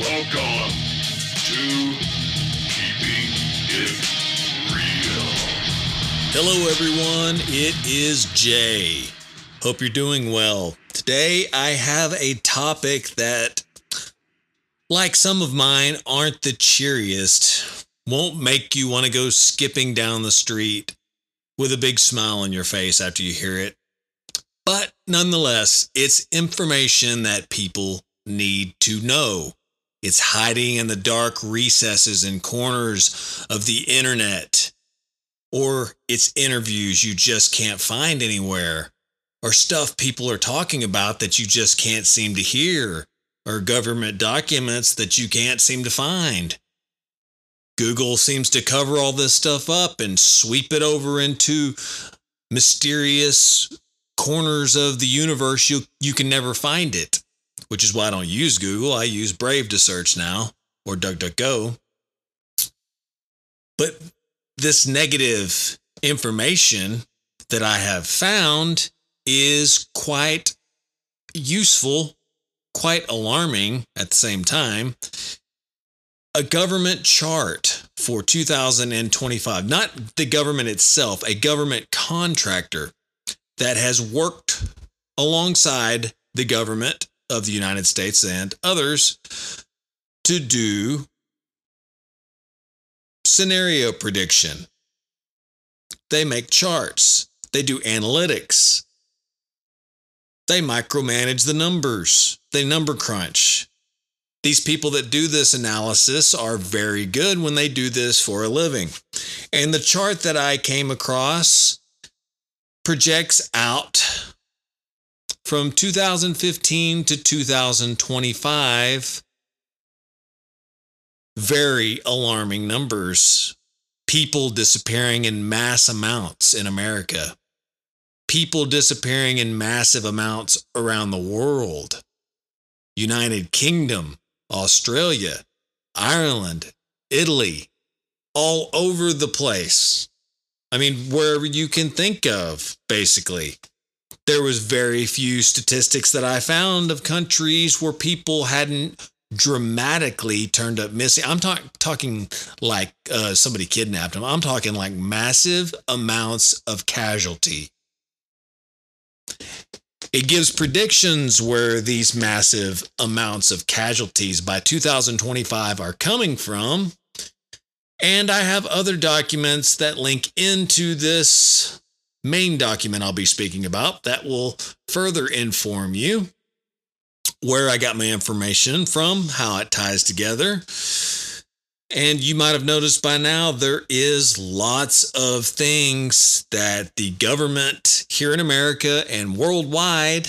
Welcome to Keeping It Real. Hello, everyone. It is Jay. Hope you're doing well. Today, I have a topic that, like some of mine, aren't the cheeriest, won't make you want to go skipping down the street with a big smile on your face after you hear it. But nonetheless, it's information that people need to know. It's hiding in the dark recesses and corners of the internet. Or it's interviews you just can't find anywhere, or stuff people are talking about that you just can't seem to hear, or government documents that you can't seem to find. Google seems to cover all this stuff up and sweep it over into mysterious corners of the universe. You you can never find it, which is why I don't use Google. I use Brave to search now or DuckDuckGo. But this negative information that I have found is quite useful, quite alarming at the same time. A government chart for 2025, not the government itself, a government contractor that has worked alongside the government of the United States and others to do scenario prediction. They make charts, they do analytics, they micromanage the numbers, they number crunch. These people that do this analysis are very good when they do this for a living. And the chart that I came across projects out from 2015 to 2025 very alarming numbers. People disappearing in mass amounts in America. People disappearing in massive amounts around the world. United Kingdom, Australia, Ireland, Italy, all over the place. I mean, wherever you can think of, basically. There was very few statistics that I found of countries where people hadn't dramatically turned up missing. I'm talk, talking like uh, somebody kidnapped them. I'm talking like massive amounts of casualty. It gives predictions where these massive amounts of casualties by 2025 are coming from. And I have other documents that link into this main document I'll be speaking about that will further inform you where I got my information from, how it ties together. And you might have noticed by now there is lots of things that the government here in America and worldwide,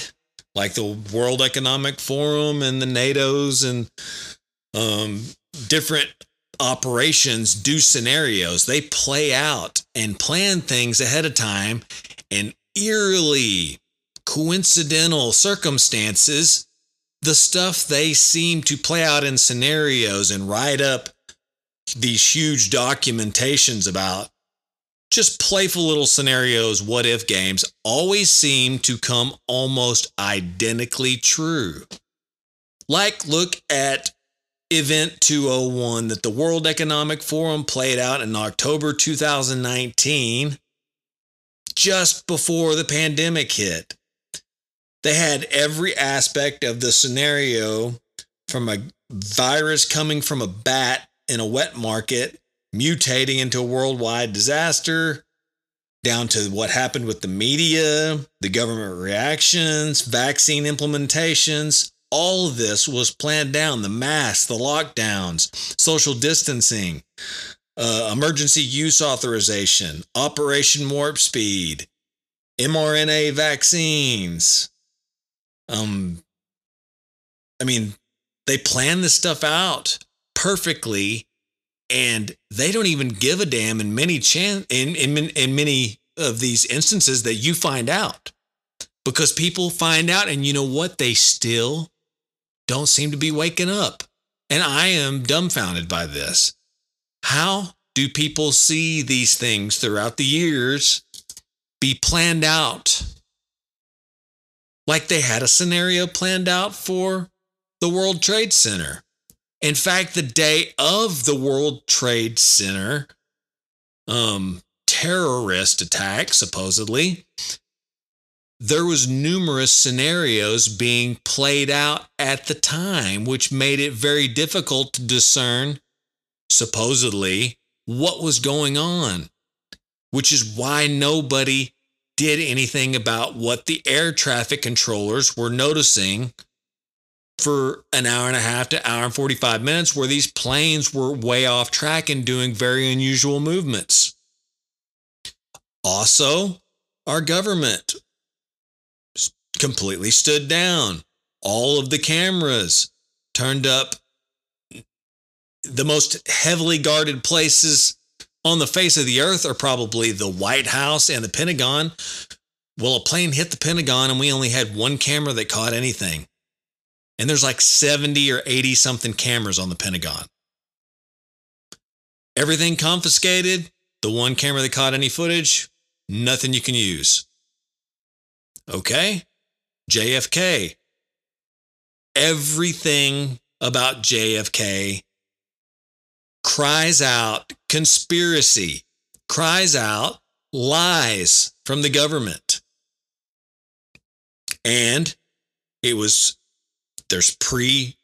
like the World Economic Forum and the NATO's and um, different operations, do scenarios. They play out and plan things ahead of time, and eerily coincidental circumstances the stuff they seem to play out in scenarios and write up these huge documentations about just playful little scenarios, what if games, always seem to come almost identically true. Like, look at Event 201 that the World Economic Forum played out in October 2019, just before the pandemic hit. They had every aspect of the scenario from a virus coming from a bat in a wet market, mutating into a worldwide disaster, down to what happened with the media, the government reactions, vaccine implementations. All this was planned down the masks, the lockdowns, social distancing, uh, emergency use authorization, Operation Warp Speed, mRNA vaccines, um, I mean, they plan this stuff out perfectly, and they don't even give a damn in many chan in, in in many of these instances that you find out because people find out, and you know what? They still don't seem to be waking up, and I am dumbfounded by this. How do people see these things throughout the years be planned out like they had a scenario planned out for the World Trade Center. In fact, the day of the World Trade Center um, terrorist attack, supposedly, there was numerous scenarios being played out at the time, which made it very difficult to discern, supposedly, what was going on. Which is why nobody did anything about what the air traffic controllers were noticing for an hour and a half to hour and 45 minutes where these planes were way off track and doing very unusual movements. Also, our government completely stood down. All of the cameras turned up the most heavily guarded places on the face of the earth are probably the White House and the Pentagon. Well, a plane hit the Pentagon and we only had one camera that caught anything. And there's like 70 or 80 something cameras on the Pentagon. Everything confiscated. The one camera that caught any footage, nothing you can use. Okay? JFK. Everything about JFK cries out conspiracy, cries out lies from the government. And it was, there's pre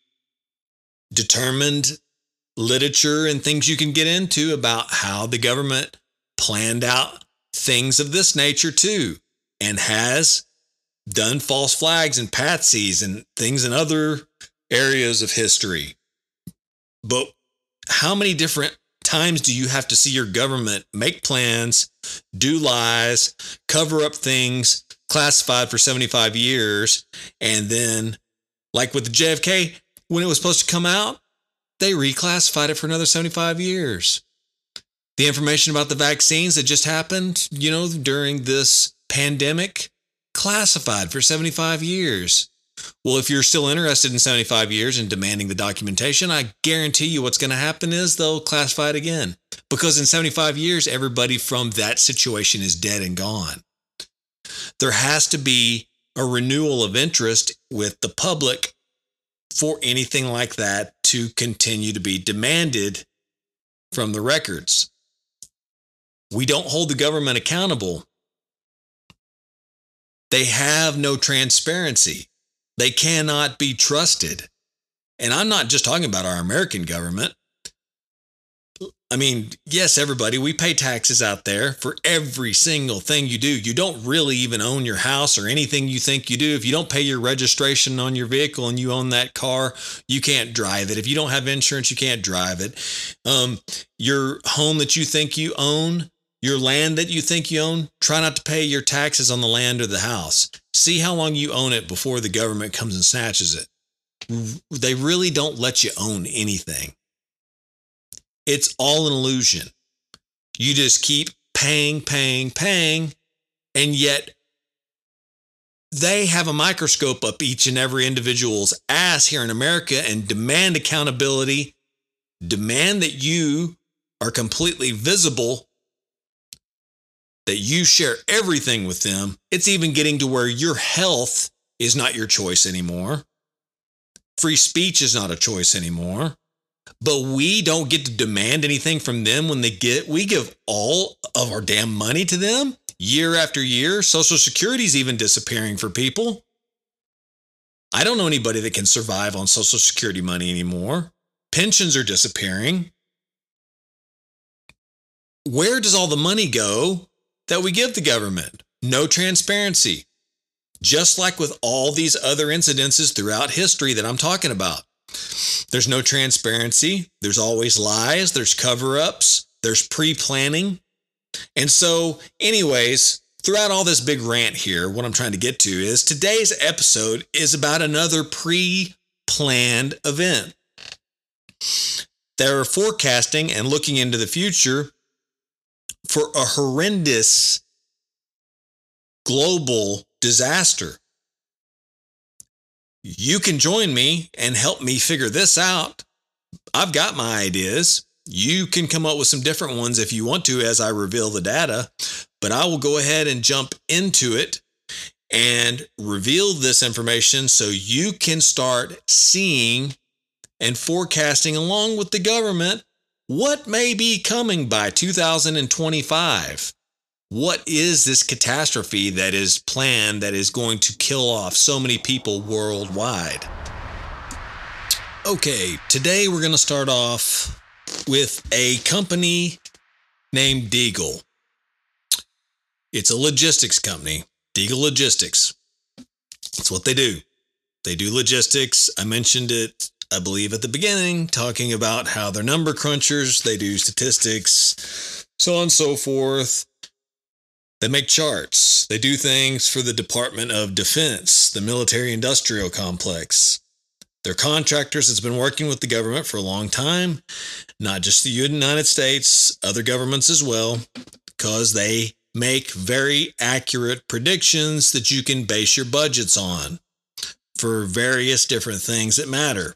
determined literature and things you can get into about how the government planned out things of this nature too, and has done false flags and patsies and things in other areas of history. But how many different times do you have to see your government make plans, do lies, cover up things classified for 75 years, and then, like with the JFK, when it was supposed to come out, they reclassified it for another 75 years. The information about the vaccines that just happened, you know, during this pandemic, classified for 75 years. Well, if you're still interested in 75 years and demanding the documentation, I guarantee you what's going to happen is they'll classify it again. Because in 75 years, everybody from that situation is dead and gone. There has to be a renewal of interest with the public for anything like that to continue to be demanded from the records. We don't hold the government accountable. They have no transparency. They cannot be trusted. And I'm not just talking about our American government. I mean, yes, everybody, we pay taxes out there for every single thing you do. You don't really even own your house or anything you think you do. If you don't pay your registration on your vehicle and you own that car, you can't drive it. If you don't have insurance, you can't drive it. Um, your home that you think you own, your land that you think you own, try not to pay your taxes on the land or the house. See how long you own it before the government comes and snatches it. They really don't let you own anything. It's all an illusion. You just keep paying, paying, paying, and yet they have a microscope up each and every individual's ass here in America and demand accountability, demand that you are completely visible that you share everything with them. It's even getting to where your health is not your choice anymore. Free speech is not a choice anymore. But we don't get to demand anything from them when they get, we give all of our damn money to them year after year. Social Security is even disappearing for people. I don't know anybody that can survive on Social Security money anymore. Pensions are disappearing. Where does all the money go that we give the government. No transparency. Just like with all these other incidences throughout history that I'm talking about. There's no transparency. There's always lies. There's cover ups. There's pre planning. And so, anyways, throughout all this big rant here, what I'm trying to get to is today's episode is about another pre planned event. They're forecasting and looking into the future for a horrendous global disaster. You can join me and help me figure this out. I've got my ideas. You can come up with some different ones if you want to as I reveal the data, but I will go ahead and jump into it and reveal this information so you can start seeing and forecasting along with the government what may be coming by 2025. What is this catastrophe that is planned that is going to kill off so many people worldwide? Okay, today we're going to start off with a company named Deagle. It's a logistics company, Deagle Logistics. That's what they do. They do logistics. I mentioned it, I believe, at the beginning, talking about how they're number crunchers, they do statistics, so on and so forth. They make charts. They do things for the Department of Defense, the military industrial complex. They're contractors that's been working with the government for a long time, not just the United States, other governments as well, because they make very accurate predictions that you can base your budgets on for various different things that matter.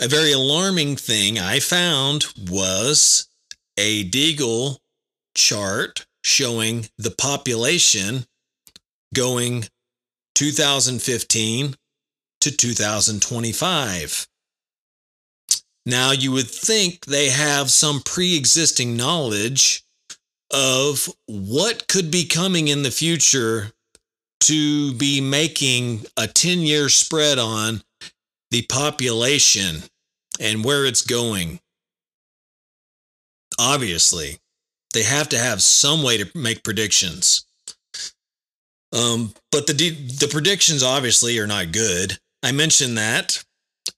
A very alarming thing I found was a Deagle chart showing the population going 2015 to 2025. Now, you would think they have some pre existing knowledge of what could be coming in the future to be making a 10 year spread on the population and where it's going. Obviously, they have to have some way to make predictions. Um, but the the predictions obviously are not good. I mentioned that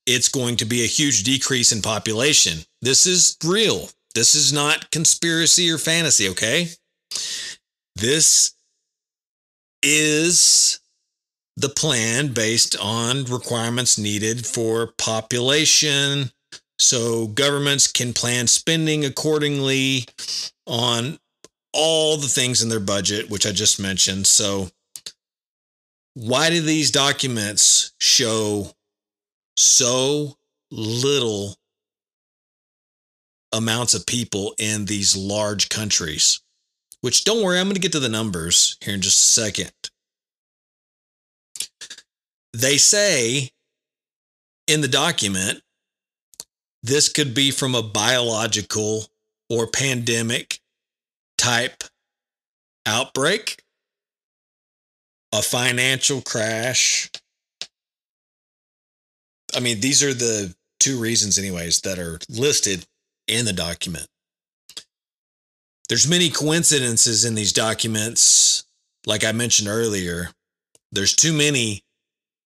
it's going to be a huge decrease in population. This is real. This is not conspiracy or fantasy, okay? This is the plan based on requirements needed for population. So governments can plan spending accordingly on all the things in their budget, which I just mentioned. So, why do these documents show so little amounts of people in these large countries? Which, don't worry, I'm going to get to the numbers here in just a second. They say in the document this could be from a biological or pandemic type outbreak, a financial crash. I mean, these are the two reasons, anyways, that are listed in the document. There's many coincidences in these documents, like I mentioned earlier. There's too many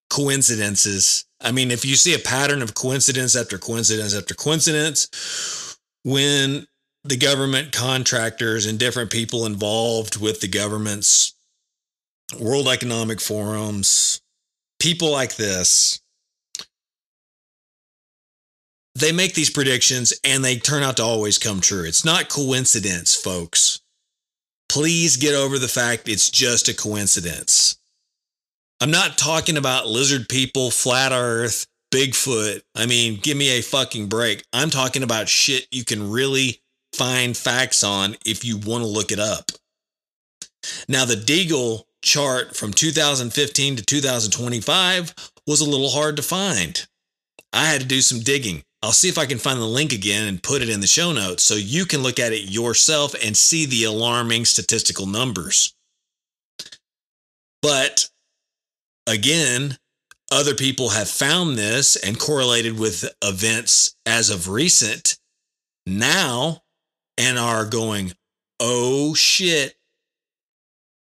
coincidences. I mean, if you see a pattern of coincidence after coincidence after coincidence, when the government contractors and different people involved with the government's World Economic Forums, people like this, they make these predictions and they turn out to always come true. It's not coincidence, folks. Please get over the fact it's just a coincidence. I'm not talking about lizard people, flat earth, Bigfoot. I mean, give me a fucking break. I'm talking about shit you can really find facts on if you want to look it up. Now, the Deagle chart from 2015 to 2025 was a little hard to find. I had to do some digging. I'll see if I can find the link again and put it in the show notes so you can look at it yourself and see the alarming statistical numbers. But again, other people have found this and correlated with events as of recent now and are going, oh shit,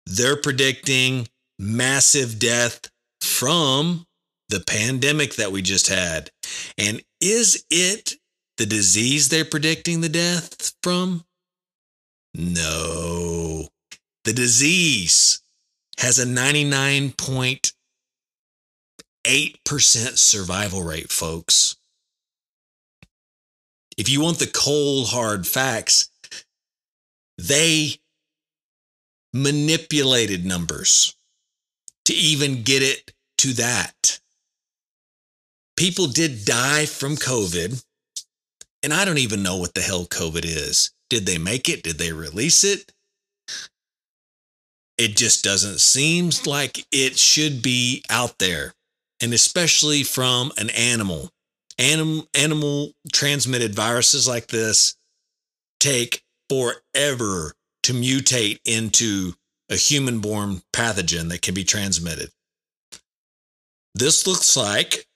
they're predicting massive death from the pandemic that we just had. And is it the disease they're predicting the death from? No. The disease has a 99.8% survival rate, folks. If you want the cold, hard facts, they manipulated numbers to even get it to that people did die from COVID. And I don't even know what the hell COVID is. Did they make it? Did they release it? It just doesn't seem like it should be out there. And especially from an animal. Anim, animal transmitted viruses like this take forever to mutate into a human born pathogen that can be transmitted. This looks like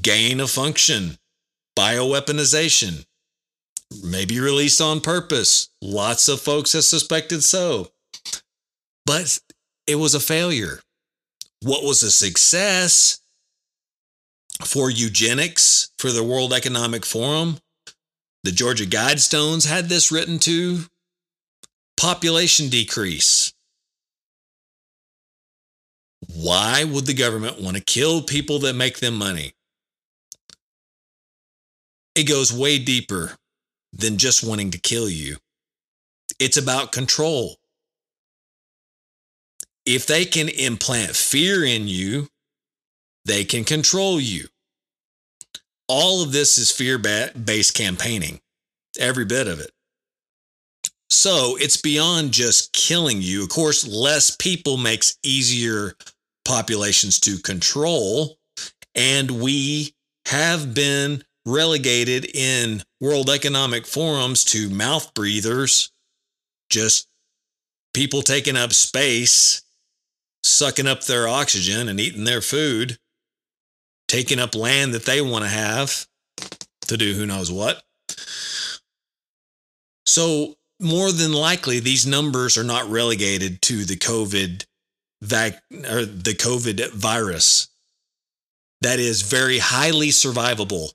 gain of function, bioweaponization, maybe released on purpose. Lots of folks have suspected so. But it was a failure. What was a success for eugenics for the World Economic Forum? The Georgia Guidestones had this written to population decrease. Why would the government want to kill people that make them money? It goes way deeper than just wanting to kill you. It's about control. If they can implant fear in you, they can control you. All of this is fear based campaigning, every bit of it. So it's beyond just killing you. Of course, less people makes easier populations to control. And we have been relegated in World Economic Forums to mouth breathers, just people taking up space, sucking up their oxygen and eating their food, taking up land that they want to have to do who knows what. So, more than likely, these numbers are not relegated to the COVID vac- or the COVID virus. That is very highly survivable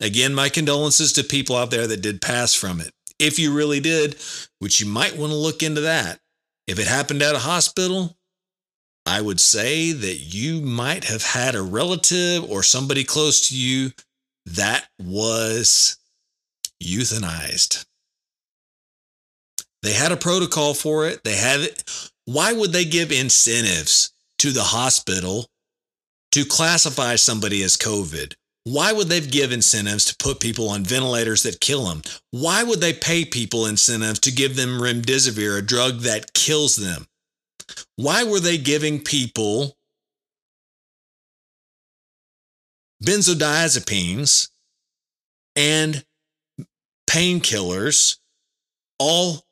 Again, my condolences to people out there that did pass from it. If you really did, which you might want to look into that. If it happened at a hospital, I would say that you might have had a relative or somebody close to you that was euthanized. They had a protocol for it. They had it. Why would they give incentives to the hospital to classify somebody as COVID? Why would they give incentives to put people on ventilators that kill them? Why would they pay people incentives to give them remdesivir, a drug that kills them? Why were they giving people benzodiazepines and painkillers? All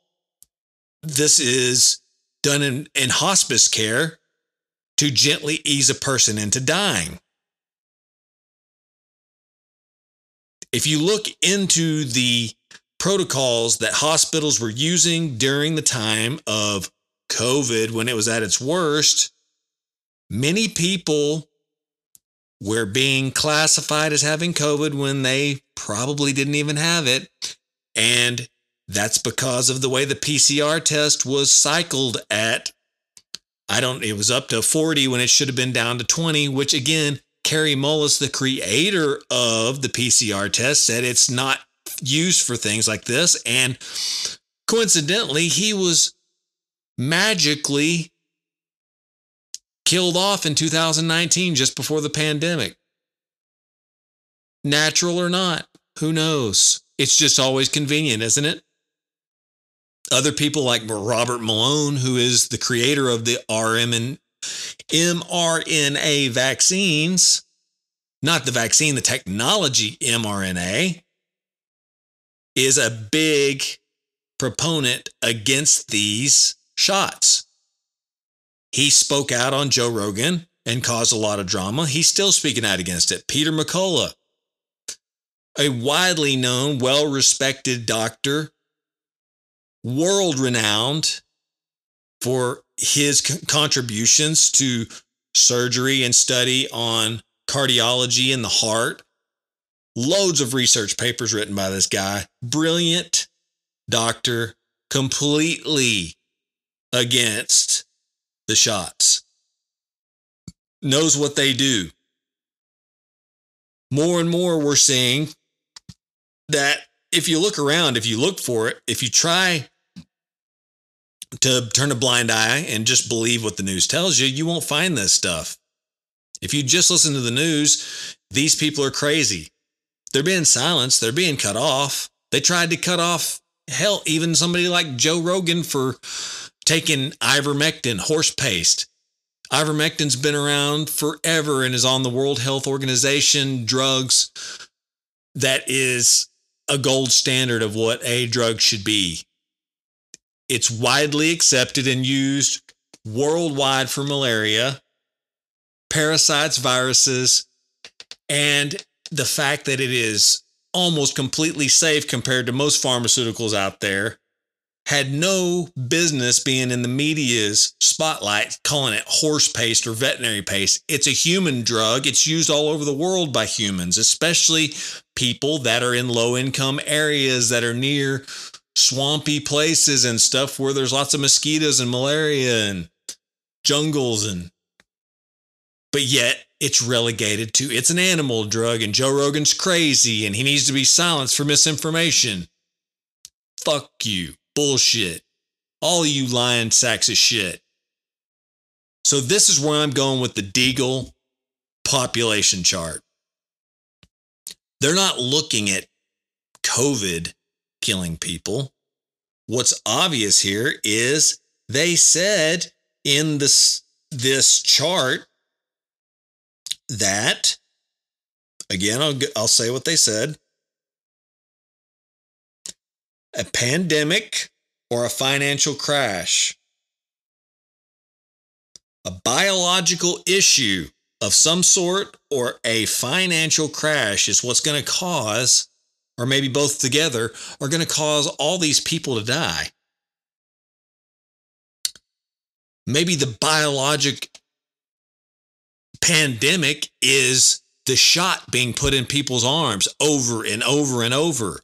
this is done in, in hospice care to gently ease a person into dying. if you look into the protocols that hospitals were using during the time of COVID when it was at its worst, many people were being classified as having COVID when they probably didn't even have it. And that's because of the way the PCR test was cycled at, I don't, it was up to 40 when it should have been down to 20, which again Kary Mullis, the creator of the PCR test, said it's not used for things like this. And coincidentally, he was magically killed off in 2019, just before the pandemic. Natural or not, who knows? It's just always convenient, isn't it? Other people like Robert Malone, who is the creator of the RM and mRNA vaccines, not the vaccine, the technology mRNA, is a big proponent against these shots. He spoke out on Joe Rogan and caused a lot of drama. He's still speaking out against it. Peter McCullough, a widely known, well respected doctor, world renowned for his contributions to surgery and study on cardiology and the heart. Loads of research papers written by this guy. Brilliant doctor, completely against the shots. Knows what they do. More and more, we're seeing that if you look around, if you look for it, if you try to turn a blind eye and just believe what the news tells you, you won't find this stuff. If you just listen to the news, these people are crazy. They're being silenced, they're being cut off. They tried to cut off, hell, even somebody like Joe Rogan for taking ivermectin, horse paste. Ivermectin's been around forever and is on the World Health Organization drugs that is a gold standard of what a drug should be. It's widely accepted and used worldwide for malaria, parasites, viruses, and the fact that it is almost completely safe compared to most pharmaceuticals out there had no business being in the media's spotlight calling it horse paste or veterinary paste. It's a human drug. It's used all over the world by humans, especially people that are in low income areas that are near swampy places and stuff where there's lots of mosquitoes and malaria and jungles and but yet it's relegated to it's an animal drug and Joe Rogan's crazy and he needs to be silenced for misinformation. Fuck you. Bullshit. All you lying sacks of shit. So this is where I'm going with the Deagle population chart. They're not looking at COVID killing people. What's obvious here is they said in this this chart that again I'll I'll say what they said a pandemic or a financial crash a biological issue of some sort or a financial crash is what's going to cause or maybe both together are going to cause all these people to die maybe the biologic pandemic is the shot being put in people's arms over and over and over.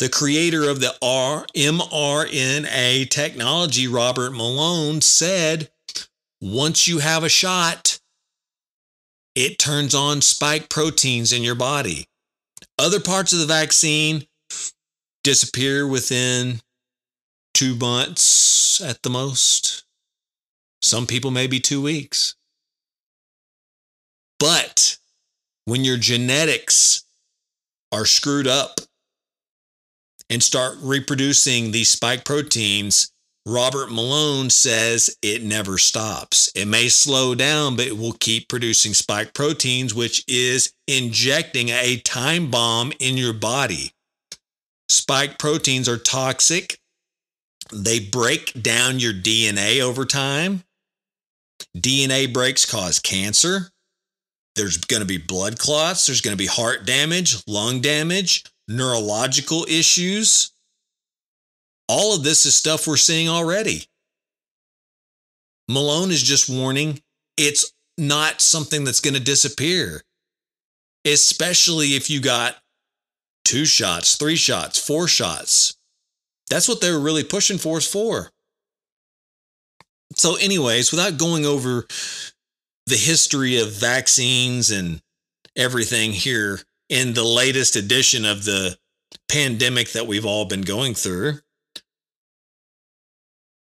The creator of the R- mRNA technology, Robert Malone, said once you have a shot, it turns on spike proteins in your body. Other parts of the vaccine disappear within two months at the most. Some people maybe two weeks. But when your genetics are screwed up and start reproducing these spike proteins, Robert Malone says it never stops. It may slow down, but it will keep producing spike proteins, which is injecting a time bomb in your body. Spike proteins are toxic. They break down your DNA over time. DNA breaks cause cancer. There's going to be blood clots. There's going to be heart damage, lung damage, neurological issues. All of this is stuff we're seeing already. Malone is just warning it's not something that's going to disappear, especially if you got two shots, three shots, four shots. That's what they were really pushing for us for. So, anyways, without going over the history of vaccines and everything here in the latest edition of the pandemic that we've all been going through,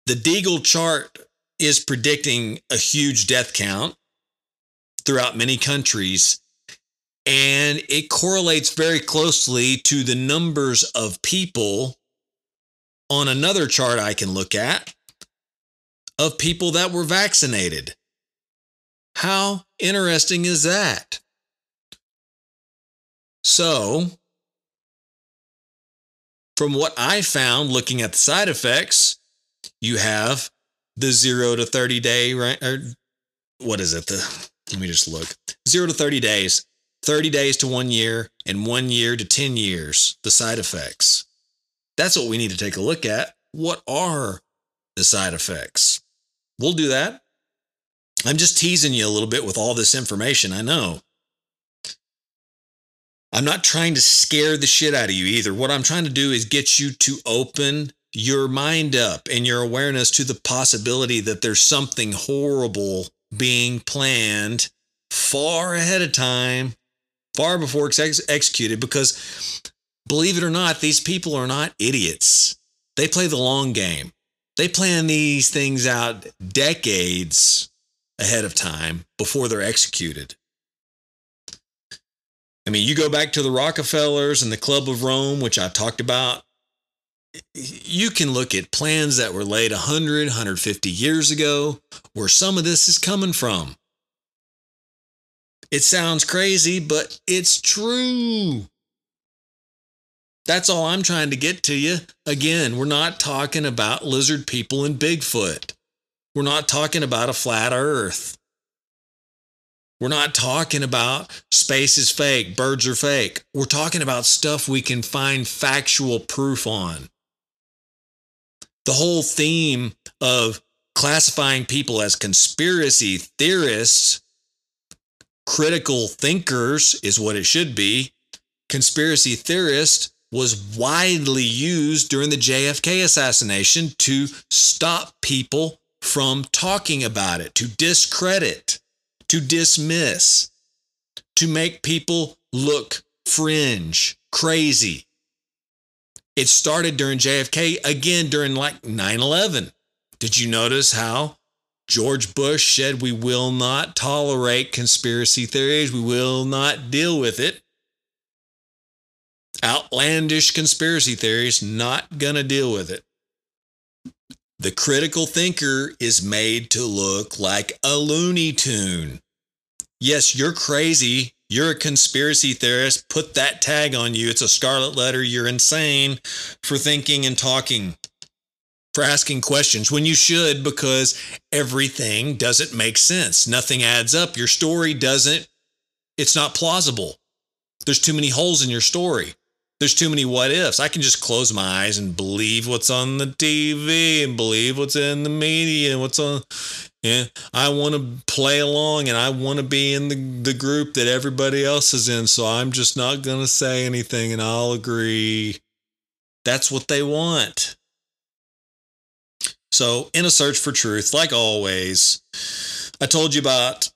the Deagle chart is predicting a huge death count throughout many countries. And it correlates very closely to the numbers of people on another chart I can look at of people that were vaccinated. How interesting is that? So, from what I found looking at the side effects, you have the 0 to 30 day right or what is it the let me just look 0 to 30 days 30 days to 1 year and 1 year to 10 years the side effects that's what we need to take a look at what are the side effects We'll do that. I'm just teasing you a little bit with all this information. I know. I'm not trying to scare the shit out of you either. What I'm trying to do is get you to open your mind up and your awareness to the possibility that there's something horrible being planned far ahead of time, far before it's ex- executed. Because believe it or not, these people are not idiots. They play the long game. They plan these things out decades ahead of time before they're executed. I mean, you go back to the Rockefellers and the Club of Rome, which I talked about you can look at plans that were laid 100, 150 years ago where some of this is coming from. It sounds crazy, but it's true. That's all I'm trying to get to you. Again, we're not talking about lizard people and Bigfoot. We're not talking about a flat earth. We're not talking about space is fake, birds are fake. We're talking about stuff we can find factual proof on. The whole theme of classifying people as conspiracy theorists, critical thinkers is what it should be. Conspiracy theorist was widely used during the JFK assassination to stop people from talking about it, to discredit to dismiss, to make people look fringe, crazy. It started during JFK, again during like 9 11. Did you notice how George Bush said we will not tolerate conspiracy theories, we will not deal with it? Outlandish conspiracy theories, not gonna deal with it. The critical thinker is made to look like a Looney Tune. Yes, you're crazy. You're a conspiracy theorist. Put that tag on you. It's a scarlet letter. You're insane for thinking and talking, for asking questions when you should, because everything doesn't make sense. Nothing adds up. Your story doesn't, it's not plausible. There's too many holes in your story there's too many what ifs. I can just close my eyes and believe what's on the TV and believe what's in the media and what's on. Yeah, I want to play along and I want to be in the, the group that everybody else is in. So I'm just not going to say anything and I'll agree. That's what they want. So, in a search for truth, like always, I told you about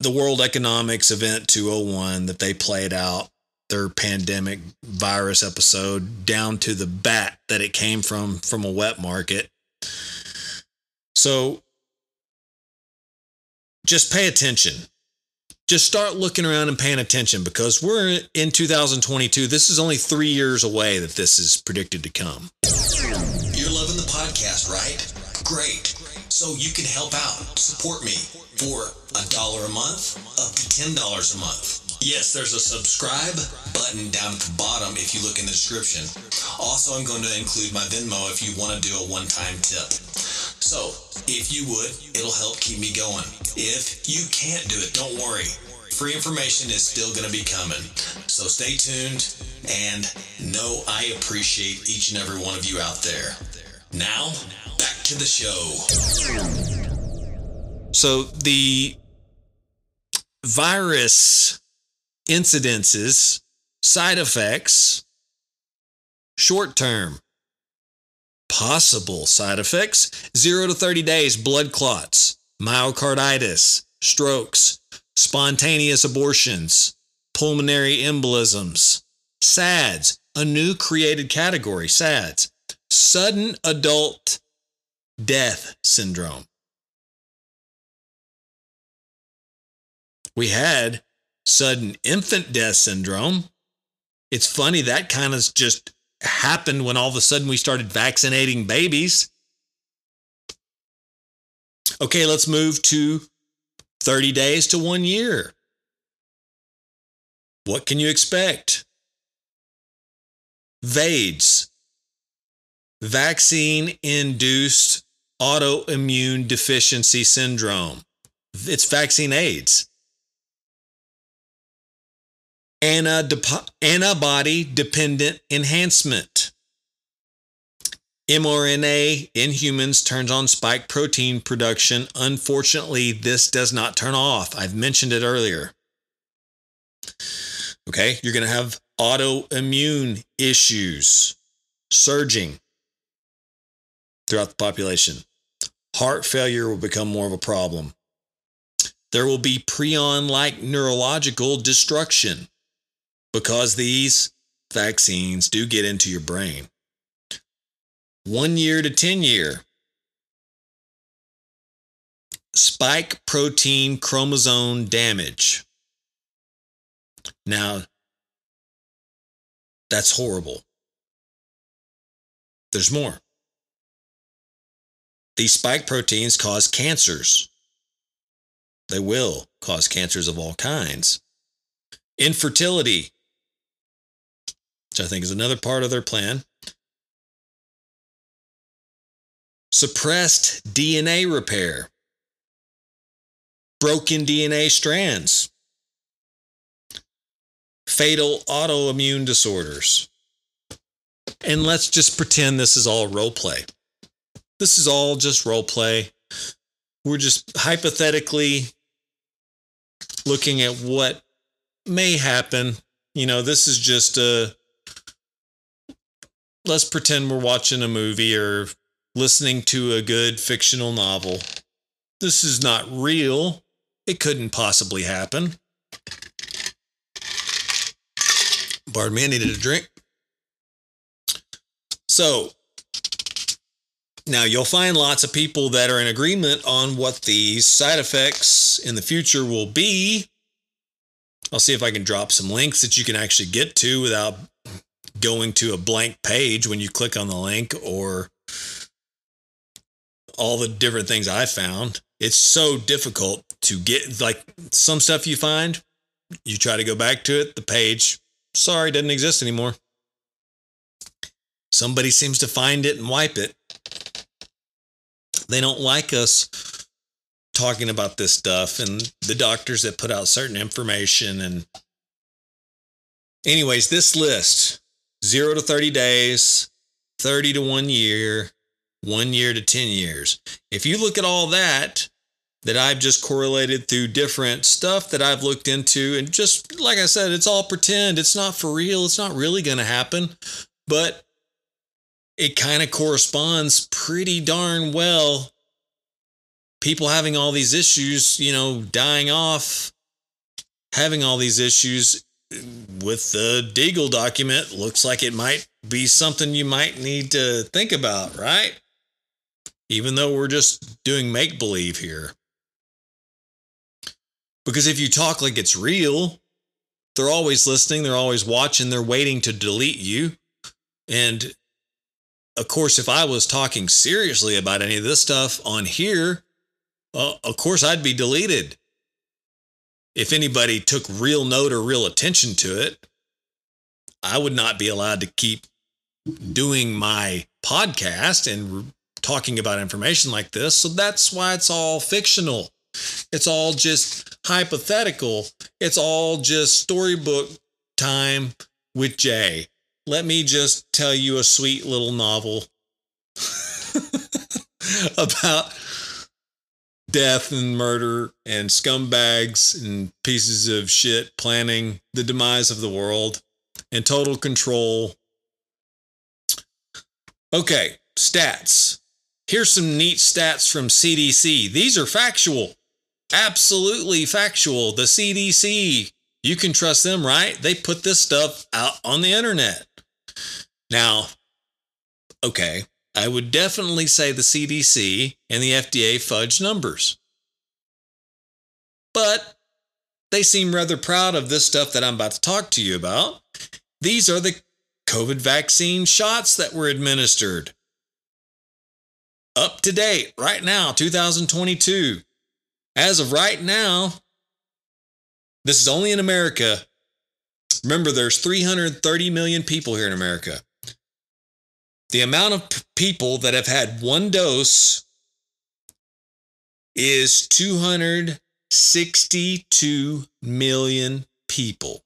the World Economics Event 201 that they played out their pandemic virus episode down to the bat that it came from from a wet market. So just pay attention. Just start looking around and paying attention because we're in 2022. This is only three years away that this is predicted to come. You're loving the podcast, right? Great. So you can help out, support me for a dollar a month, up to $10 a month. Yes, there's a subscribe button down at the bottom if you look in the description. Also, I'm going to include my Venmo if you want to do a one time tip. So, if you would, it'll help keep me going. If you can't do it, don't worry. Free information is still going to be coming. So stay tuned and know I appreciate each and every one of you out there. Now, back to the show. So, the virus incidences, side effects, short term, possible side effects 0 to 30 days, blood clots, myocarditis, strokes, spontaneous abortions, pulmonary embolisms, SADS, a new created category, SADS, sudden adult death syndrome. We had sudden infant death syndrome. It's funny that kind of just happened when all of a sudden we started vaccinating babies. Okay, let's move to 30 days to one year. What can you expect? VAIDS, vaccine induced autoimmune deficiency syndrome. It's vaccine AIDS antibody dependent enhancement. mRNA in humans turns on spike protein production. Unfortunately, this does not turn off. I've mentioned it earlier. Okay, you're going to have autoimmune issues surging throughout the population. Heart failure will become more of a problem. There will be prion like neurological destruction because these vaccines do get into your brain. One year to 10 year. Spike protein chromosome damage. Now, that's horrible. there's more. These spike proteins cause cancers. They will cause cancers of all kinds. Infertility, which I think is another part of their plan. Suppressed DNA repair, broken DNA strands, fatal autoimmune disorders. And let's just pretend this is all role play. This is all just role play. We're just hypothetically looking at what may happen. You know, this is just a let's pretend we're watching a movie or listening to a good fictional novel. This is not real. It couldn't possibly happen. Pardon me, I needed a drink. So, now you'll find lots of people that are in agreement on what these side effects in the future will be. I'll see if I can drop some links that you can actually get to without going to a blank page when you click on the link or all the different things I found. It's so difficult to get like some stuff you find, you try to go back to it, the page, sorry, doesn't exist anymore. Somebody seems to find it and wipe it. They don't like us talking about this stuff and the doctors that put out certain information and anyways, this list 0 to 30 days, 30 to 1 year, 1 year to 10 years. If you look at all that that I've just correlated through different stuff that I've looked into and just like I said, it's all pretend. It's not for real. It's not really going to happen, but it kind of corresponds pretty darn well. People having all these issues, you know, dying off, having all these issues with the Deagle document looks like it might be something you might need to think about, right? Even though we're just doing make believe here. Because if you talk like it's real, they're always listening, they're always watching, they're waiting to delete you. And of course, if I was talking seriously about any of this stuff on here, uh, of course, I'd be deleted. If anybody took real note or real attention to it, I would not be allowed to keep doing my podcast and talking about information like this. So that's why it's all fictional. It's all just hypothetical. It's all just storybook time with Jay let me just tell you a sweet little novel about death and murder and scumbags and pieces of shit planning the demise of the world and total control. Okay, stats. Here's some neat stats from CDC. These are factual, absolutely factual. The CDC, you can trust them, right? They put this stuff out on the internet. Now, okay, I would definitely say the CDC and the FDA fudge numbers. But they seem rather proud of this stuff that I'm about to talk to you about. These are the COVID vaccine shots that were administered. Up to date, right now, 2022. As of right now, this is only in America. Remember, there's 330 million people here in America. The amount of p- people that have had one dose is 262 million people.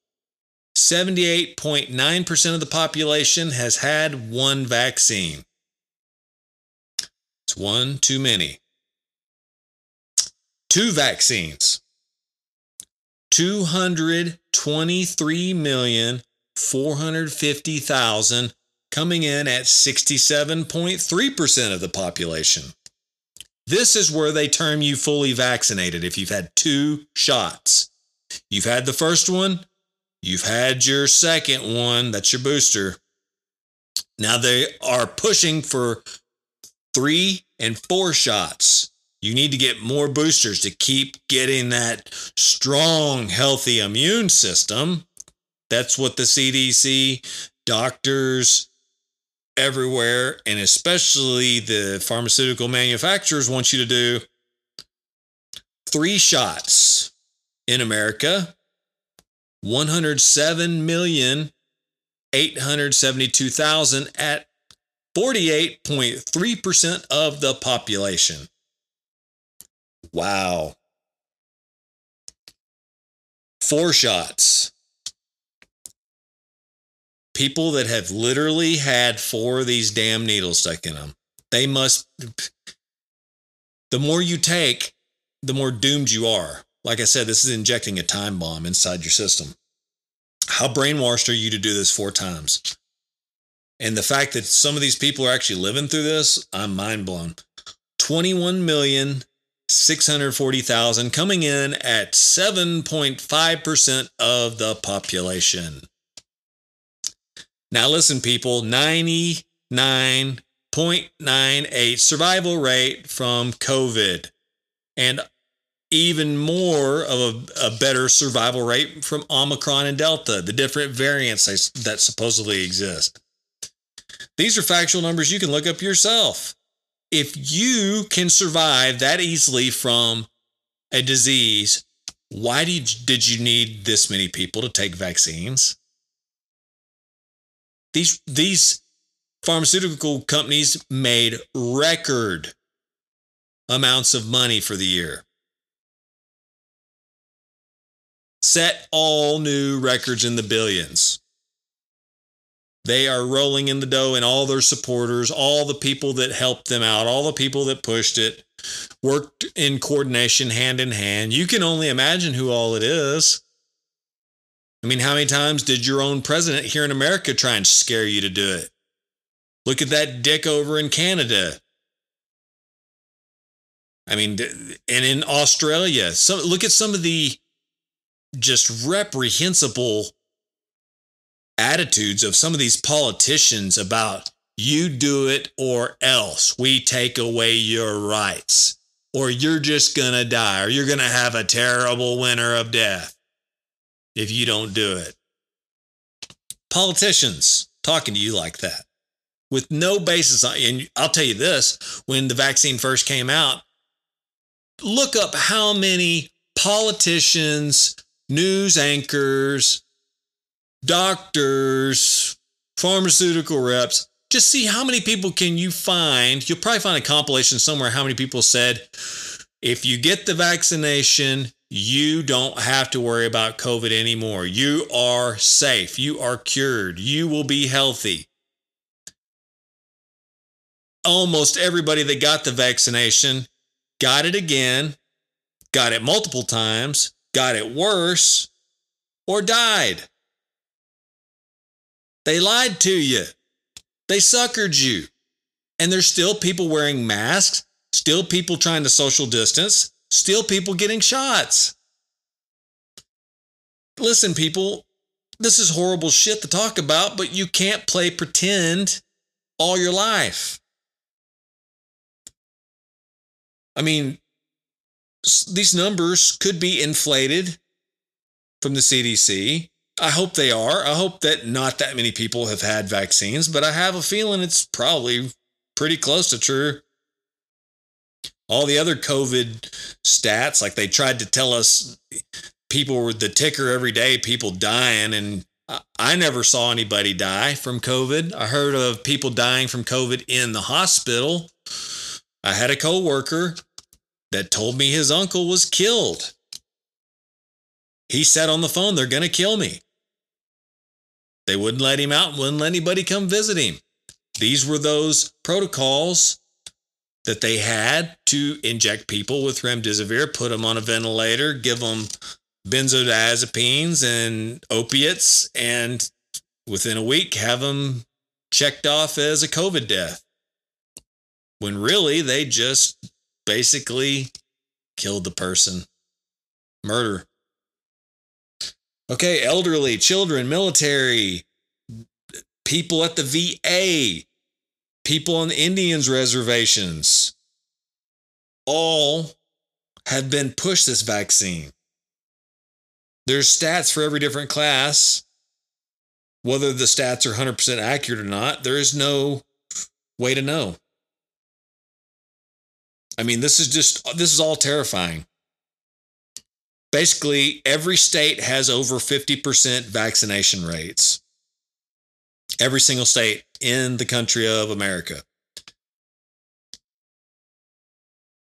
78.9% of the population has had one vaccine. It's one too many. Two vaccines. 223,450,000 coming in at 67.3% of the population. This is where they term you fully vaccinated if you've had two shots. You've had the first one, you've had your second one, that's your booster. Now they are pushing for three and four shots. You need to get more boosters to keep getting that strong, healthy immune system. That's what the CDC, doctors, everywhere, and especially the pharmaceutical manufacturers want you to do three shots in America, 107 million 872,000 at 48.3% of the population. Wow. Four shots. People that have literally had four of these damn needles stuck in them. They must, the more you take, the more doomed you are. Like I said, this is injecting a time bomb inside your system. How brainwashed are you to do this four times? And the fact that some of these people are actually living through this, I'm mind blown. 21 million 640,000 coming in at 7.5% of the population. Now listen people, 99.98 survival rate from COVID. And even more of a, a, better survival rate from Omicron and Delta, the different variants that supposedly exist. These are factual numbers you can look up yourself. If you can survive that easily from a disease, why did, did you need this many people to take vaccines? These, these pharmaceutical companies made record amounts of money for the year set all new records in the billions. They are rolling in the dough, and all their supporters, all the people that helped them out, all the people that pushed it, worked in coordination hand in hand. You can only imagine who all it is. I mean, how many times did your own president here in America try and scare you to do it? Look at that dick over in Canada. I mean, and in Australia, look at some of the just reprehensible attitudes of some of these politicians about you do it or else we take away your rights or you're just going to die or you're going to have a terrible winter of death if you don't do it. Politicians talking to you like that with no basis and I'll tell you this when the vaccine first came out, look up how many politicians, news anchors, doctors, pharmaceutical reps. Just see how many people can you find. You'll probably find a compilation somewhere how many people said, if you get the vaccination, you don't have to worry about COVID anymore. You are safe. You are cured. You will be healthy. Almost everybody that got the vaccination got it again, got it multiple times, got it worse, or died. They lied to you. They suckered you. And there's still people wearing masks, still people trying to social distance, still people getting shots. Listen, people, this is horrible shit to talk about, but you can't play pretend all your life. I mean, these numbers could be inflated from the CDC. I hope they are. I hope that not that many people have had vaccines, but I have a feeling it's probably pretty close to true. All the other COVID stats, like they tried to tell us people were the ticker every day, people dying, and I never saw anybody die from COVID. I heard of people dying from COVID in the hospital. I had a coworker that told me his uncle was killed. He said on the phone, they're going to kill me. They wouldn't let him out, wouldn't let anybody come visit him. These were those protocols that they had to inject people with remdesivir, put them on a ventilator, give them benzodiazepines and opiates, and within a week have them checked off as a COVID death. When really they just basically killed the person. Murder. Okay, elderly, children, military, people at the VA, people on the Indians reservations, all have been pushed this vaccine. There's stats for every different class. Whether the stats are 100% accurate or not, there is no way to know. I mean, this is just, this is all terrifying. Basically, every state has over 50% vaccination rates. Every single state in the country of America.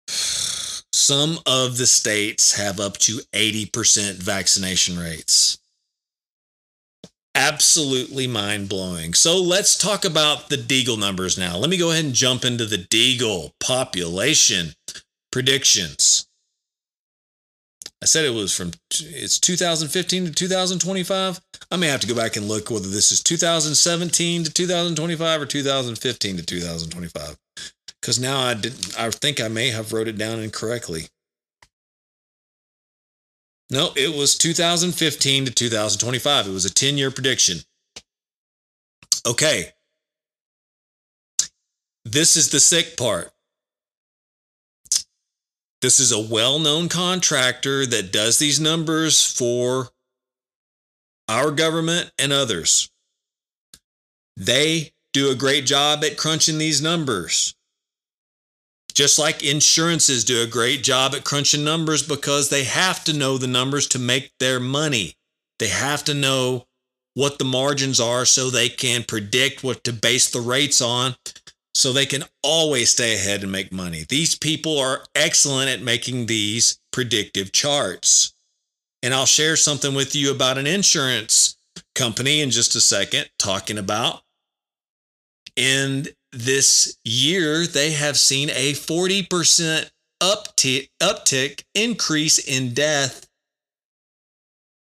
Some of the states have up to 80% vaccination rates. Absolutely mind blowing. So let's talk about the Deagle numbers now. Let me go ahead and jump into the Deagle population predictions. I said it was from it's 2015 to 2025. I may have to go back and look whether this is 2017 to 2025 or 2015 to 2025 because now I did. I think I may have wrote it down incorrectly. No, it was 2015 to 2025. It was a 10 year prediction. Okay. This is the sick part. This is a well known contractor that does these numbers for our government and others. They do a great job at crunching these numbers. Just like insurances do a great job at crunching numbers because they have to know the numbers to make their money. They have to know what the margins are so they can predict what to base the rates on so they can always stay ahead and make money. These people are excellent at making these predictive charts. And I'll share something with you about an insurance company in just a second, talking about. And this year, they have seen a 40% uptick, uptick increase in death,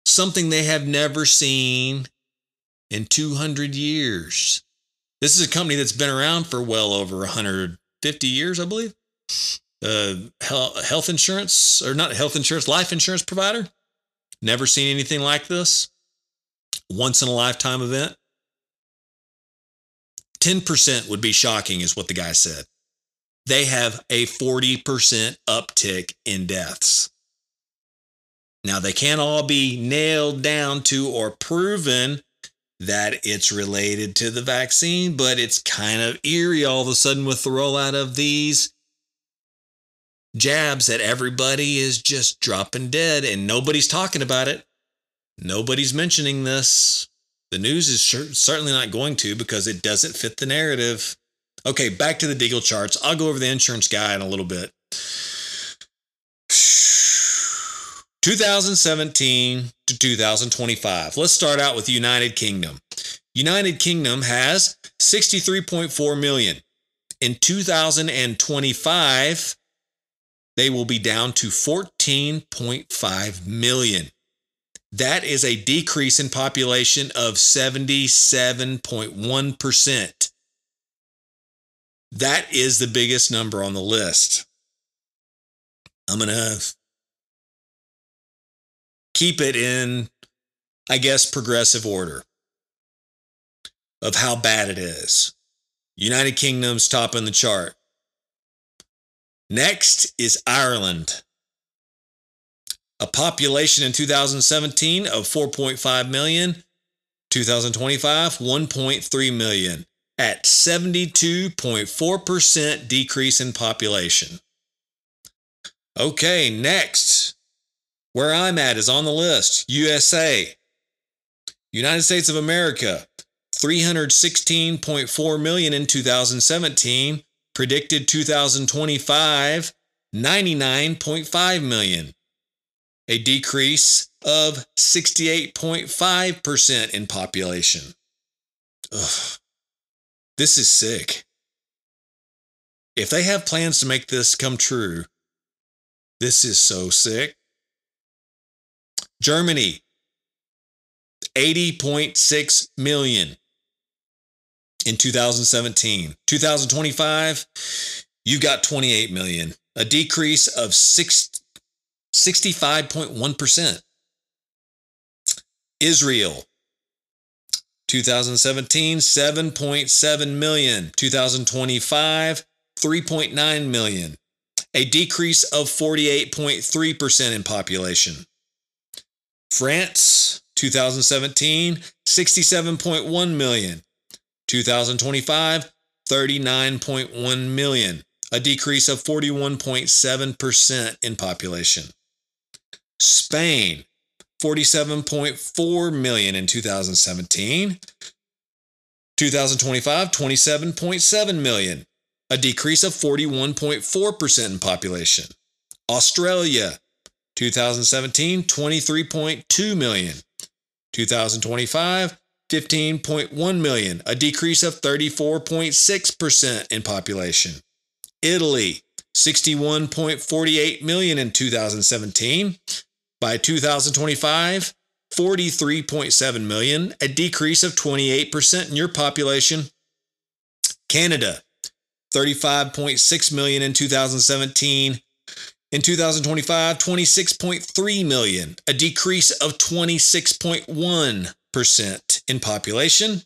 something they have never seen in 200 years. This is a company that's been around for well over 150 years, I believe. Uh, health insurance, or not health insurance, life insurance provider. Never seen anything like this. Once in a lifetime event. 10% would be shocking, is what the guy said. They have a 40% uptick in deaths. Now, they can't all be nailed down to or proven that it's related to the vaccine, but it's kind of eerie all of a sudden with the rollout of these jabs that everybody is just dropping dead and nobody's talking about it. Nobody's mentioning this. The news is sure, certainly not going to because it doesn't fit the narrative. Okay, back to the Deagle charts. I'll go over the insurance guy in a little bit. 2017 to 2025. Let's start out with United Kingdom. United Kingdom has 63.4 million. In 2025, they will be down to 14.5 million. That is a decrease in population of 77.1%. That is the biggest number on the list. I'm going to keep it in, I guess, progressive order of how bad it is. United Kingdom's top in the chart. Next is Ireland a population in 2017 of 4.5 million, 2025 1.3 million at 72.4% decrease in population. Okay, next. Where I'm at is on the list USA, United States of America, 316.4 million in 2017, predicted 2025, 99.5 million a decrease of 68.5% in population. Ugh. This is sick. If they have plans to make this come true, this is so sick. Germany, 80.6 million in 2017. 2025, you've got 28 million, a decrease of 6 65.1%. Israel, 2017, 7.7 million. 2025, 3.9 million. A decrease of 48.3% in population. France, 2017, 67.1 million. 2025, 39.1 million, a decrease of 41.7% in population. Spain, 47.4 million in 2017. 2025, 27.7 million, a decrease of 41.4% in population. Australia, 2017, 23.2 million. 2025, 15.1 million, a decrease of 34.6% in population. Italy, 61.48 million in 2017. By 2025, 43.7 million, a decrease of 28% in your population. Canada, 35.6 million in 2017. In 2025, 26.3 million, a decrease of 26.1% in population.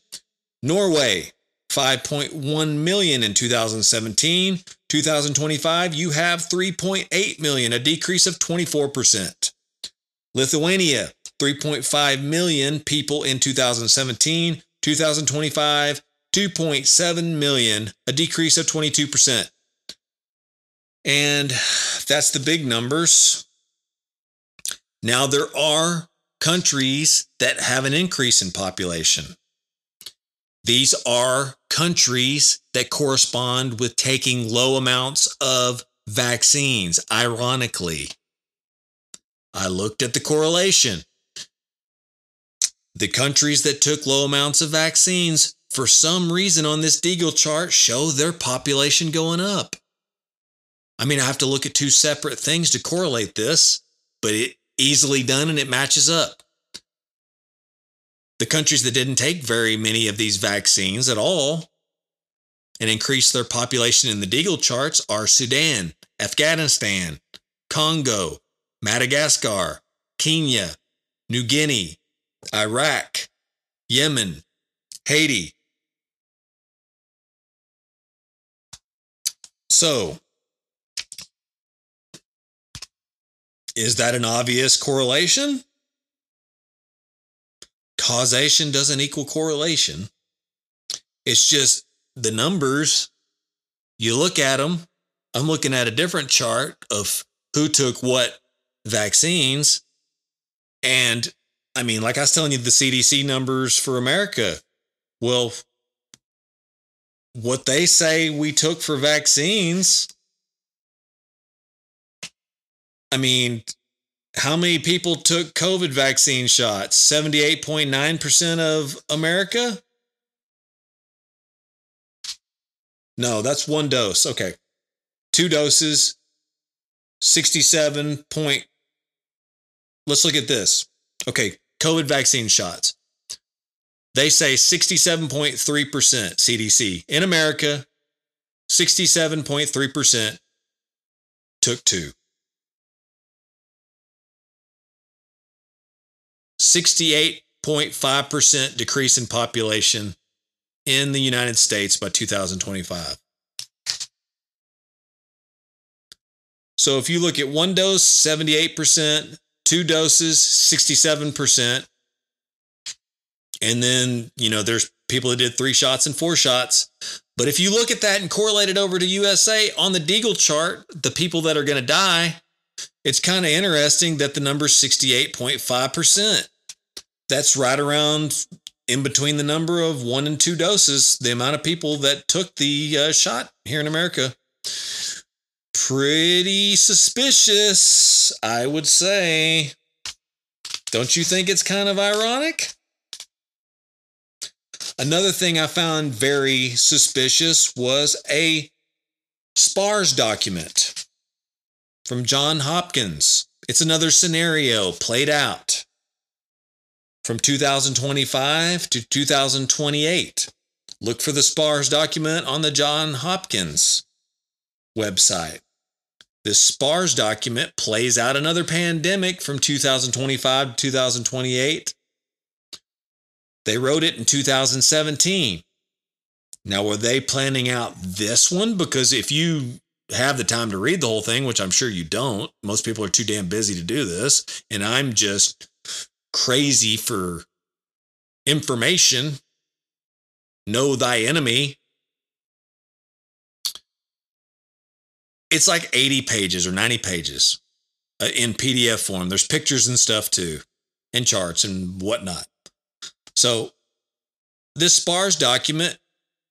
Norway, 5.1 million in 2017. 2025, you have 3.8 million, a decrease of 24%. Lithuania, 3.5 million people in 2017. 2025, 2.7 million, a decrease of 22%. And that's the big numbers. Now, there are countries that have an increase in population. These are countries that correspond with taking low amounts of vaccines, ironically. I looked at the correlation. The countries that took low amounts of vaccines, for some reason on this Deagle chart, show their population going up. I mean, I have to look at two separate things to correlate this, but it easily done and it matches up. The countries that didn't take very many of these vaccines at all and increased their population in the Deagle charts are Sudan, Afghanistan, Congo, Madagascar, Kenya, New Guinea, Iraq, Yemen, Haiti. So, is that an obvious correlation? Causation doesn't equal correlation. It's just the numbers, you look at them. I'm looking at a different chart of who took what vaccines. And I mean, like I was telling you, the CDC numbers for America. Well, what they say we took for vaccines, I mean, how many people took COVID vaccine shots? 78.9% of America? No, that's one dose. Okay. Two doses, 67 point. Let's look at this. Okay, COVID vaccine shots. They say 67.3% CDC. In America, 67.3% took two. 68.5% decrease in population in the United States by 2025. So if you look at one dose, 78%, two doses, 67%. And then, you know, there's people that did three shots and four shots. But if you look at that and correlate it over to USA on the Deagle chart, the people that are going to die, it's kind of interesting that the number 68.5%. That's right around in between the number of one and two doses, the amount of people that took the uh, shot here in America. Pretty suspicious, I would say. Don't you think it's kind of ironic? Another thing I found very suspicious was a SPARS document from John Hopkins. It's another scenario played out from 2025 to 2028. Look for the SPARS document on the John Hopkins website. This SPARS document plays out another pandemic from 2025 to 2028. They wrote it in 2017. Now, were they planning out this one? Because if you have the time to read the whole thing, which I'm sure you don't, most people are too damn busy to do this, and I'm just crazy for information. Know thy enemy. It's like 80 pages or 90 pages uh, in PDF form. There's pictures and stuff too, and charts and whatnot. So, this SPARS document,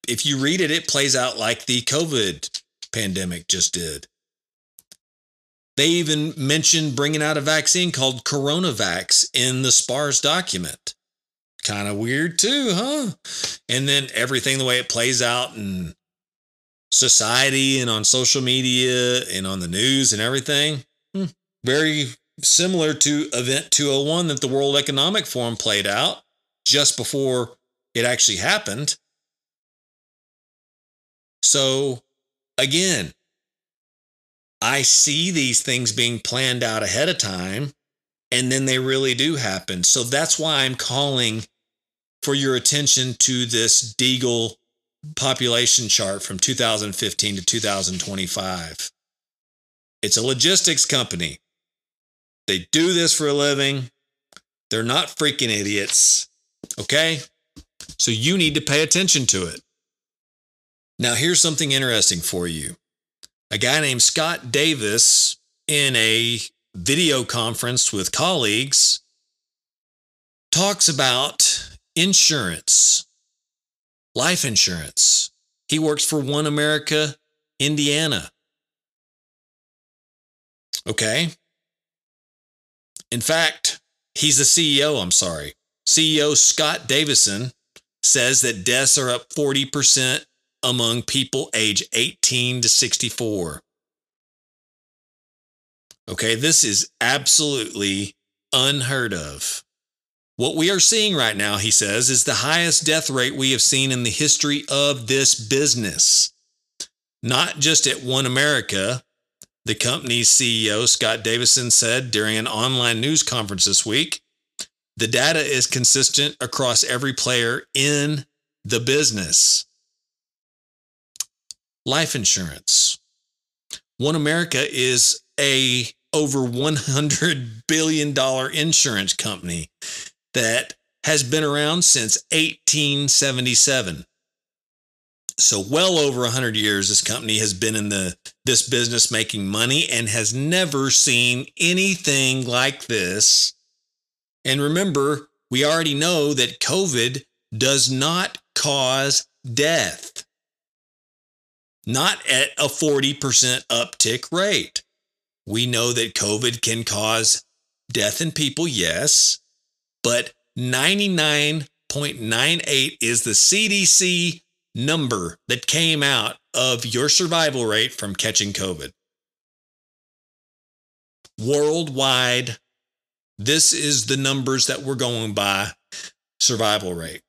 if you read it, it plays out like the COVID pandemic just did. They even mentioned bringing out a vaccine called CoronaVax in the SPARS document. Kind of weird, too, huh? And then everything the way it plays out in society and on social media and on the news and everything. Hmm. Very similar to Event 201 that the World Economic Forum played out just before it actually happened. So, again, I see these things being planned out ahead of time, and then they really do happen. So that's why I'm calling for your attention to this Deagle population chart from 2015 to 2025. It's a logistics company. They do this for a living. They're not freaking idiots. Okay? So you need to pay attention to it. Now, here's something interesting for you. A guy named Scott Davis, in a video conference with colleagues, talks about insurance, life insurance. He works for One America, Indiana. Okay. In fact, he's the CEO, I'm sorry. CEO Scott Davison says that deaths are up 40% among people age 18 to 64. Okay, this is absolutely unheard of. What we are seeing right now, he says, is the highest death rate we have seen in the history of this business. Not just at One America, the company's CEO, Scott Davison, said during an online news conference this week the data is consistent across every player in the business. Life insurance. One America is a over 100 billion dollar insurance company that has been around since 1877. So well over 100 years this company has been in the this business making money and has never seen anything like this. And remember, we already know that COVID does not cause death. Not at a 40% uptick rate. We know that COVID can cause death in people, yes, but 99.98 is the CDC number that came out of your survival rate from catching COVID. Worldwide, this is the numbers that we're going by survival rate.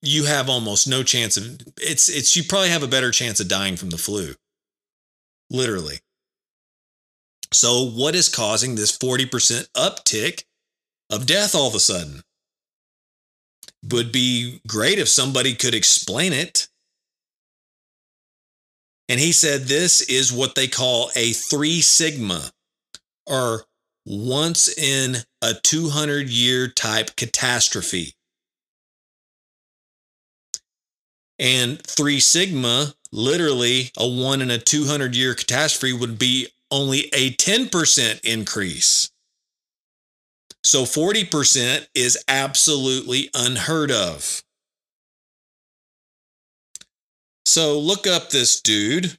You have almost no chance of it's it's you probably have a better chance of dying from the flu. Literally. So what is causing this 40% uptick of death all of a sudden? Would be great if somebody could explain it. And he said this is what they call a three sigma or once in a 200 year type catastrophe. And three sigma, literally a one in a 200 year catastrophe, would be only a 10% increase. So 40% is absolutely unheard of. So look up this dude,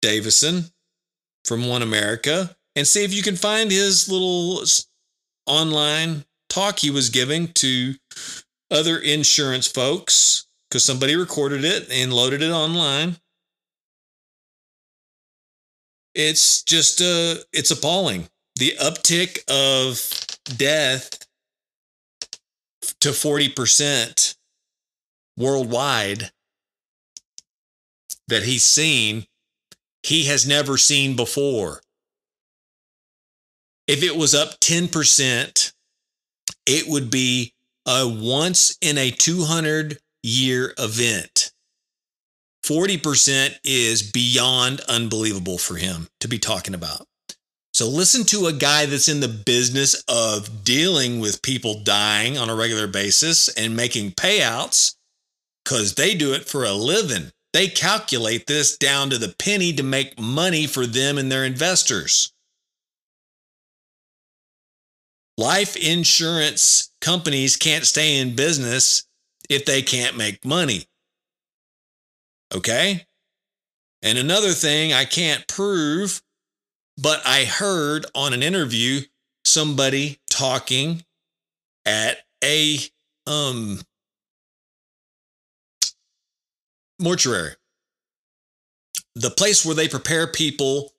Davison from One America, and see if you can find his little online talk he was giving to other insurance folks because somebody recorded it and loaded it online. It's just uh it's appalling. The uptick of death to 40% worldwide that he's seen, he has never seen before. If it was up 10%, it would be a once in a 200 year event. 40% is beyond unbelievable for him to be talking about. So listen to a guy that's in the business of dealing with people dying on a regular basis and making payouts because they do it for a living. They calculate this down to the penny to make money for them and their investors. Life insurance companies can't stay in business if they can't make money. Okay? And another thing I can't prove, but I heard on an interview somebody talking at a um mortuary. The place where they prepare people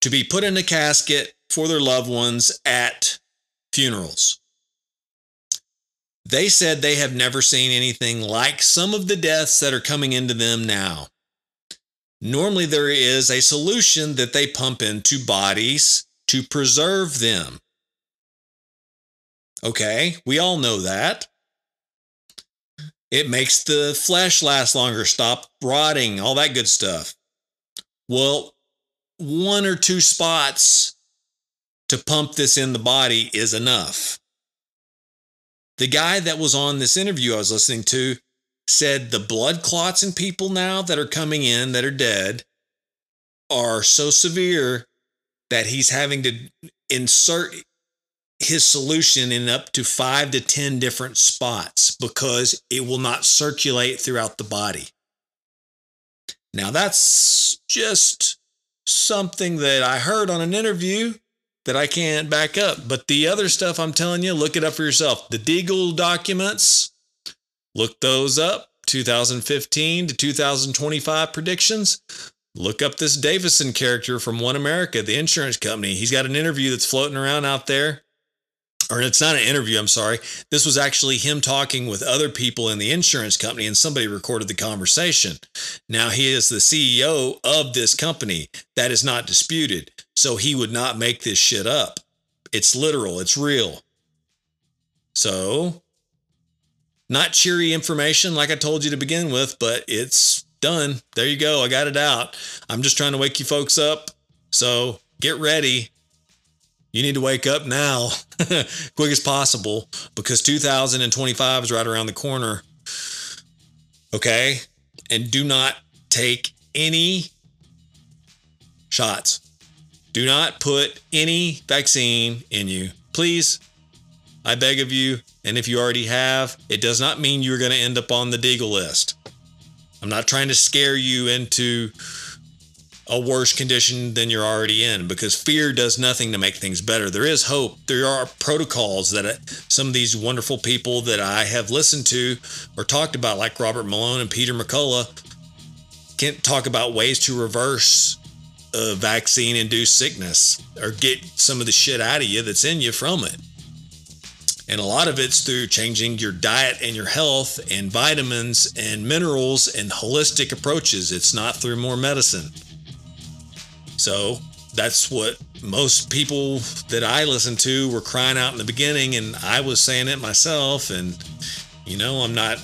to be put in a casket for their loved ones at funerals. They said they have never seen anything like some of the deaths that are coming into them now. Normally, there is a solution that they pump into bodies to preserve them. Okay, we all know that. It makes the flesh last longer, stop rotting, all that good stuff. Well, one or two spots to pump this in the body is enough. The guy that was on this interview I was listening to said the blood clots in people now that are coming in that are dead are so severe that he's having to insert his solution in up to five to 10 different spots because it will not circulate throughout the body. Now, that's just something that I heard on an interview that I can't back up. But the other stuff I'm telling you, look it up for yourself. The Deagle documents, look those up. 2015 to 2025 predictions. Look up this Davison character from One America, the insurance company. He's got an interview that's floating around out there or it's not an interview, I'm sorry. This was actually him talking with other people in the insurance company, and somebody recorded the conversation. Now, he is the CEO of this company. That is not disputed. So he would not make this shit up. It's literal, it's real. So, not cheery information like I told you to begin with, but it's done. There you go. I got it out. I'm just trying to wake you folks up. So, get ready you need to wake up now, quick as possible, because 2025 is right around the corner. Okay? And do not take any shots. Do not put any vaccine in you. Please, I beg of you. And if you already have, it does not mean you're going to end up on the Deagle list. I'm not trying to scare you into a worse condition than you're already in because fear does nothing to make things better. There is hope. There are protocols that uh, some of these wonderful people that I have listened to or talked about, like Robert Malone and Peter McCullough, can talk about ways to reverse a vaccine induced sickness or get some of the shit out of you that's in you from it. And a lot of it's through changing your diet and your health and vitamins and minerals and holistic approaches. It's not through more medicine. So that's what most people that I listened to were crying out in the beginning, and I was saying it myself. And, you know, I'm not,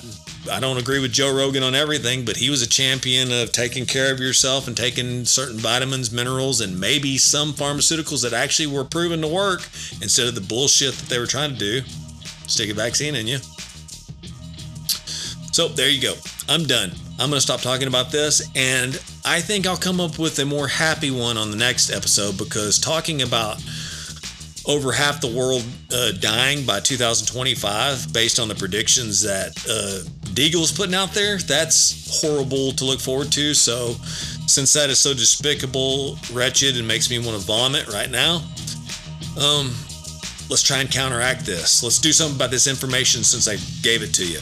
I don't agree with Joe Rogan on everything, but he was a champion of taking care of yourself and taking certain vitamins, minerals, and maybe some pharmaceuticals that actually were proven to work instead of the bullshit that they were trying to do. Stick a vaccine in you. So there you go. I'm done. I'm going to stop talking about this and I think I'll come up with a more happy one on the next episode because talking about over half the world uh, dying by 2025 based on the predictions that uh, Deagle's putting out there, that's horrible to look forward to. So, since that is so despicable, wretched, and makes me want to vomit right now, um, let's try and counteract this. Let's do something about this information since I gave it to you.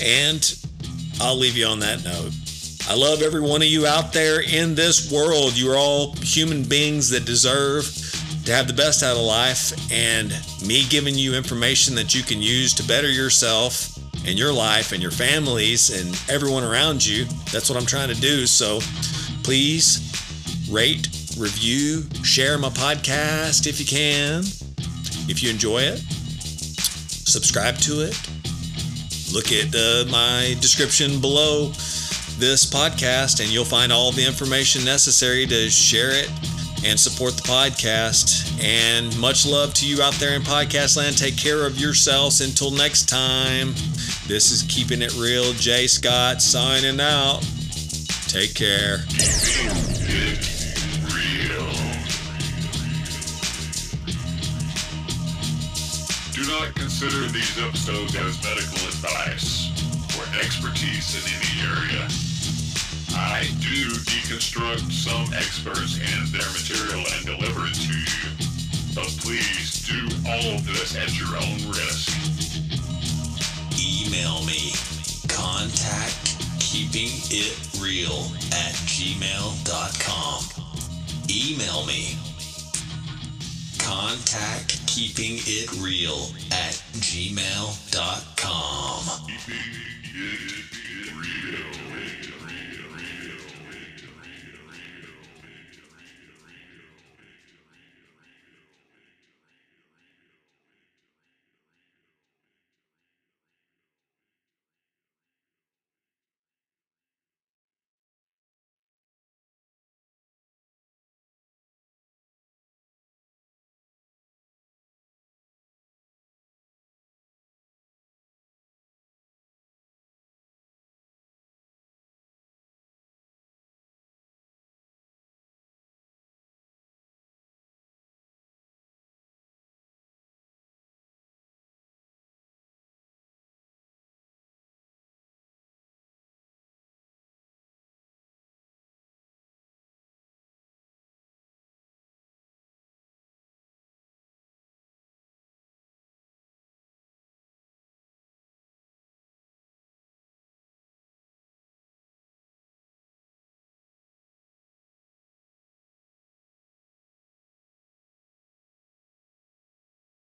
And I'll leave you on that note. I love every one of you out there in this world. You're all human beings that deserve to have the best out of life, and me giving you information that you can use to better yourself and your life and your families and everyone around you. That's what I'm trying to do. So please rate, review, share my podcast if you can. If you enjoy it, subscribe to it. Look at uh, my description below this podcast, and you'll find all the information necessary to share it and support the podcast. And much love to you out there in podcast land. Take care of yourselves until next time. This is Keeping It Real. Jay Scott signing out. Take care. Do not consider these episodes as medical advice or expertise in any area. I do deconstruct some experts and their material and deliver it to you. But please do all of this at your own risk. Email me. Contact keeping it real at gmail.com. Email me. Contact keeping it real at gmail.com. Keeping it